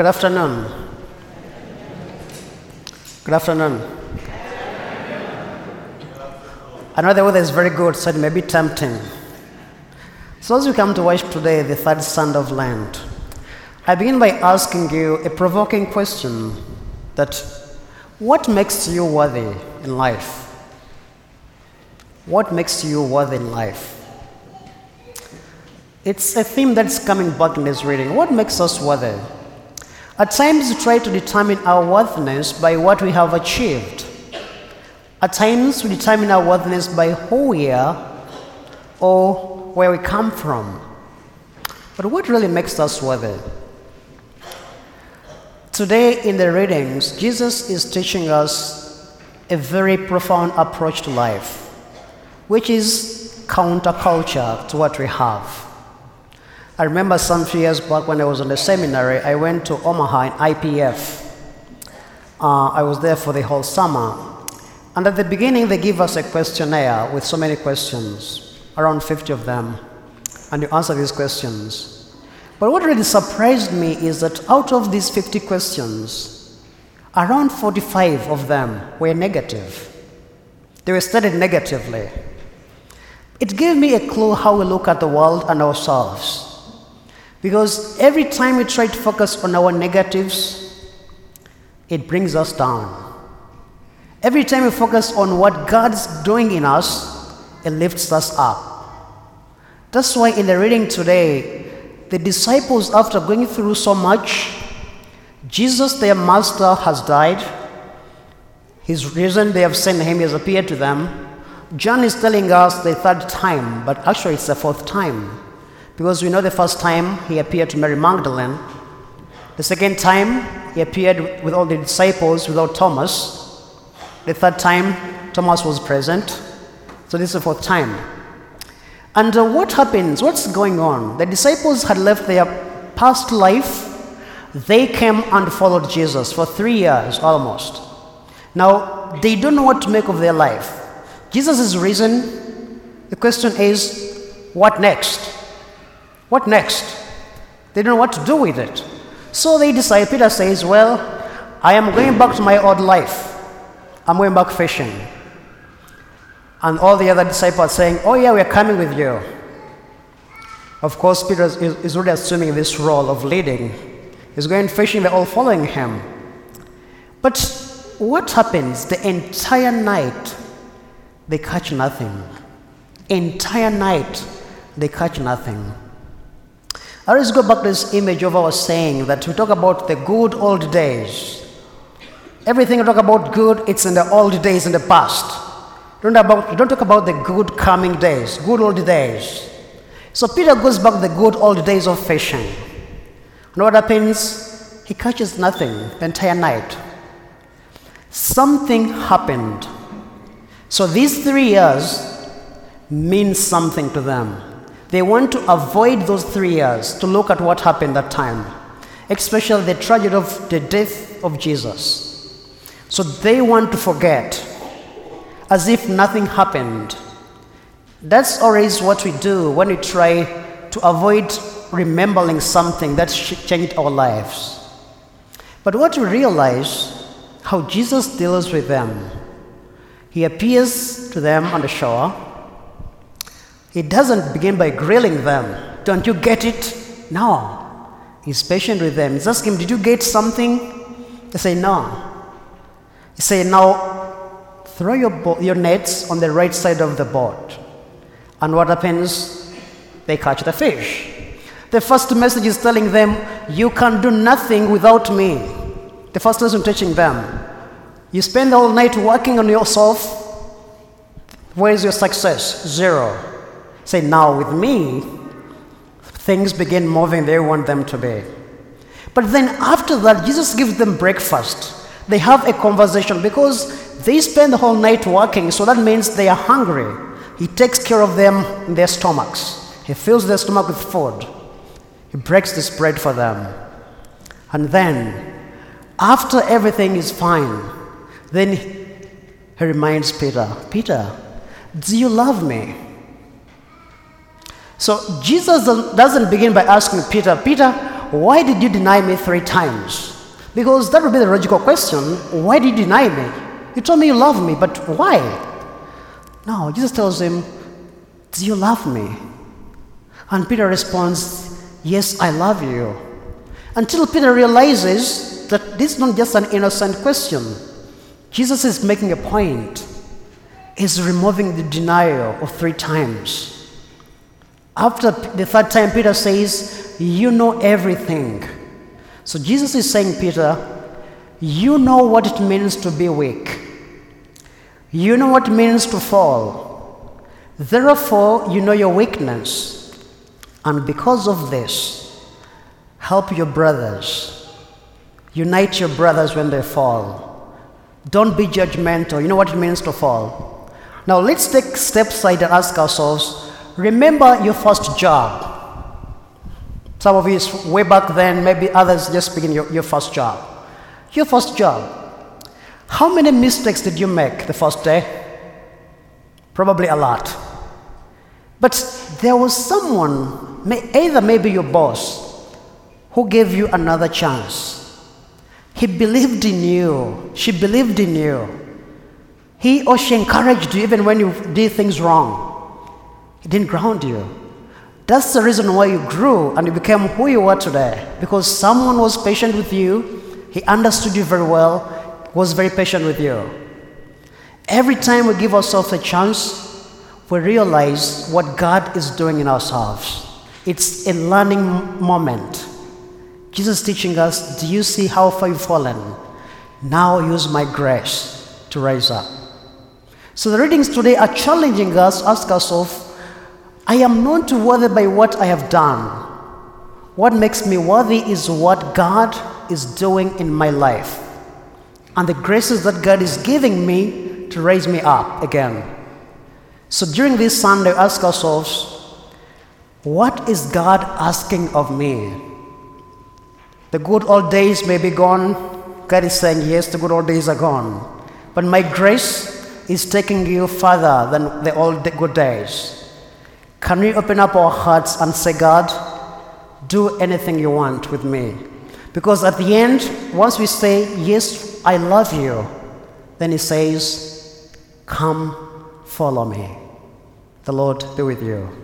Good afternoon. Good afternoon. I know the weather is very good, so it may be tempting. So, as we come to worship today, the third Sunday of Lent, I begin by asking you a provoking question that what makes you worthy in life? What makes you worthy in life? It's a theme that's coming back in this reading. What makes us worthy? At times, we try to determine our worthiness by what we have achieved. At times, we determine our worthiness by who we are or where we come from. But what really makes us worthy? Today, in the readings, Jesus is teaching us a very profound approach to life, which is counterculture to what we have. I remember some few years back when I was in the seminary, I went to Omaha in IPF. Uh, I was there for the whole summer. And at the beginning, they give us a questionnaire with so many questions, around 50 of them. And you answer these questions. But what really surprised me is that out of these 50 questions, around 45 of them were negative. They were studied negatively. It gave me a clue how we look at the world and ourselves. Because every time we try to focus on our negatives, it brings us down. Every time we focus on what God's doing in us, it lifts us up. That's why in the reading today, the disciples, after going through so much, Jesus, their master, has died. His reason they have sent him, has appeared to them. John is telling us the third time, but actually it's the fourth time. Because we know the first time he appeared to Mary Magdalene. The second time he appeared with all the disciples without Thomas. The third time Thomas was present. So this is the fourth time. And uh, what happens? What's going on? The disciples had left their past life. They came and followed Jesus for three years almost. Now, they don't know what to make of their life. Jesus is risen. The question is, what next? What next? They don't know what to do with it. So they decide, Peter says, Well, I am going back to my old life. I'm going back fishing. And all the other disciples are saying, Oh, yeah, we're coming with you. Of course, Peter is, is really assuming this role of leading. He's going fishing, they're all following him. But what happens? The entire night, they catch nothing. Entire night, they catch nothing. I always go back to this image of our saying that we talk about the good old days. Everything we talk about good, it's in the old days in the past. Don't, about, don't talk about the good coming days, good old days. So Peter goes back to the good old days of fishing. And what happens? He catches nothing the entire night. Something happened. So these three years mean something to them. They want to avoid those three years to look at what happened that time, especially the tragedy of the death of Jesus. So they want to forget as if nothing happened. That's always what we do when we try to avoid remembering something that changed our lives. But what we realize, how Jesus deals with them. He appears to them on the shore he doesn't begin by grilling them. Don't you get it? No. He's patient with them. He's asking, Did you get something? They say, No. He say, Now throw your, bo- your nets on the right side of the boat. And what happens? They catch the fish. The first message is telling them, You can do nothing without me. The first lesson teaching them. You spend whole night working on yourself. Where is your success? Zero. Say, now with me, things begin moving they want them to be. But then after that, Jesus gives them breakfast. They have a conversation because they spend the whole night working, so that means they are hungry. He takes care of them in their stomachs. He fills their stomach with food. He breaks this bread for them. And then, after everything is fine, then he reminds Peter, Peter, do you love me? So Jesus doesn't begin by asking Peter, Peter, Why did you deny me three times? Because that would be the logical question. Why did you deny me? You told me you love me, but why? No, Jesus tells him, Do you love me? And Peter responds, Yes, I love you. Until Peter realizes that this is not just an innocent question. Jesus is making a point. He's removing the denial of three times. After the third time, Peter says, You know everything. So Jesus is saying, Peter, you know what it means to be weak. You know what it means to fall. Therefore, you know your weakness. And because of this, help your brothers. Unite your brothers when they fall. Don't be judgmental. You know what it means to fall. Now, let's take steps step aside and ask ourselves remember your first job. Some of you is way back then, maybe others just begin your, your first job. Your first job. How many mistakes did you make the first day? Probably a lot. But there was someone, may, either maybe your boss, who gave you another chance. He believed in you. She believed in you. He or she encouraged you even when you did things wrong. He didn't ground you. That's the reason why you grew and you became who you are today. Because someone was patient with you, he understood you very well, was very patient with you. Every time we give ourselves a chance, we realize what God is doing in ourselves. It's a learning moment. Jesus teaching us, Do you see how far you've fallen? Now use my grace to rise up. So the readings today are challenging us, ask ourselves, I am not worthy by what I have done. What makes me worthy is what God is doing in my life and the graces that God is giving me to raise me up again. So during this Sunday, ask ourselves, what is God asking of me? The good old days may be gone. God is saying, yes, the good old days are gone. But my grace is taking you further than the old good days. Can we open up our hearts and say, God, do anything you want with me? Because at the end, once we say, Yes, I love you, then He says, Come, follow me. The Lord be with you.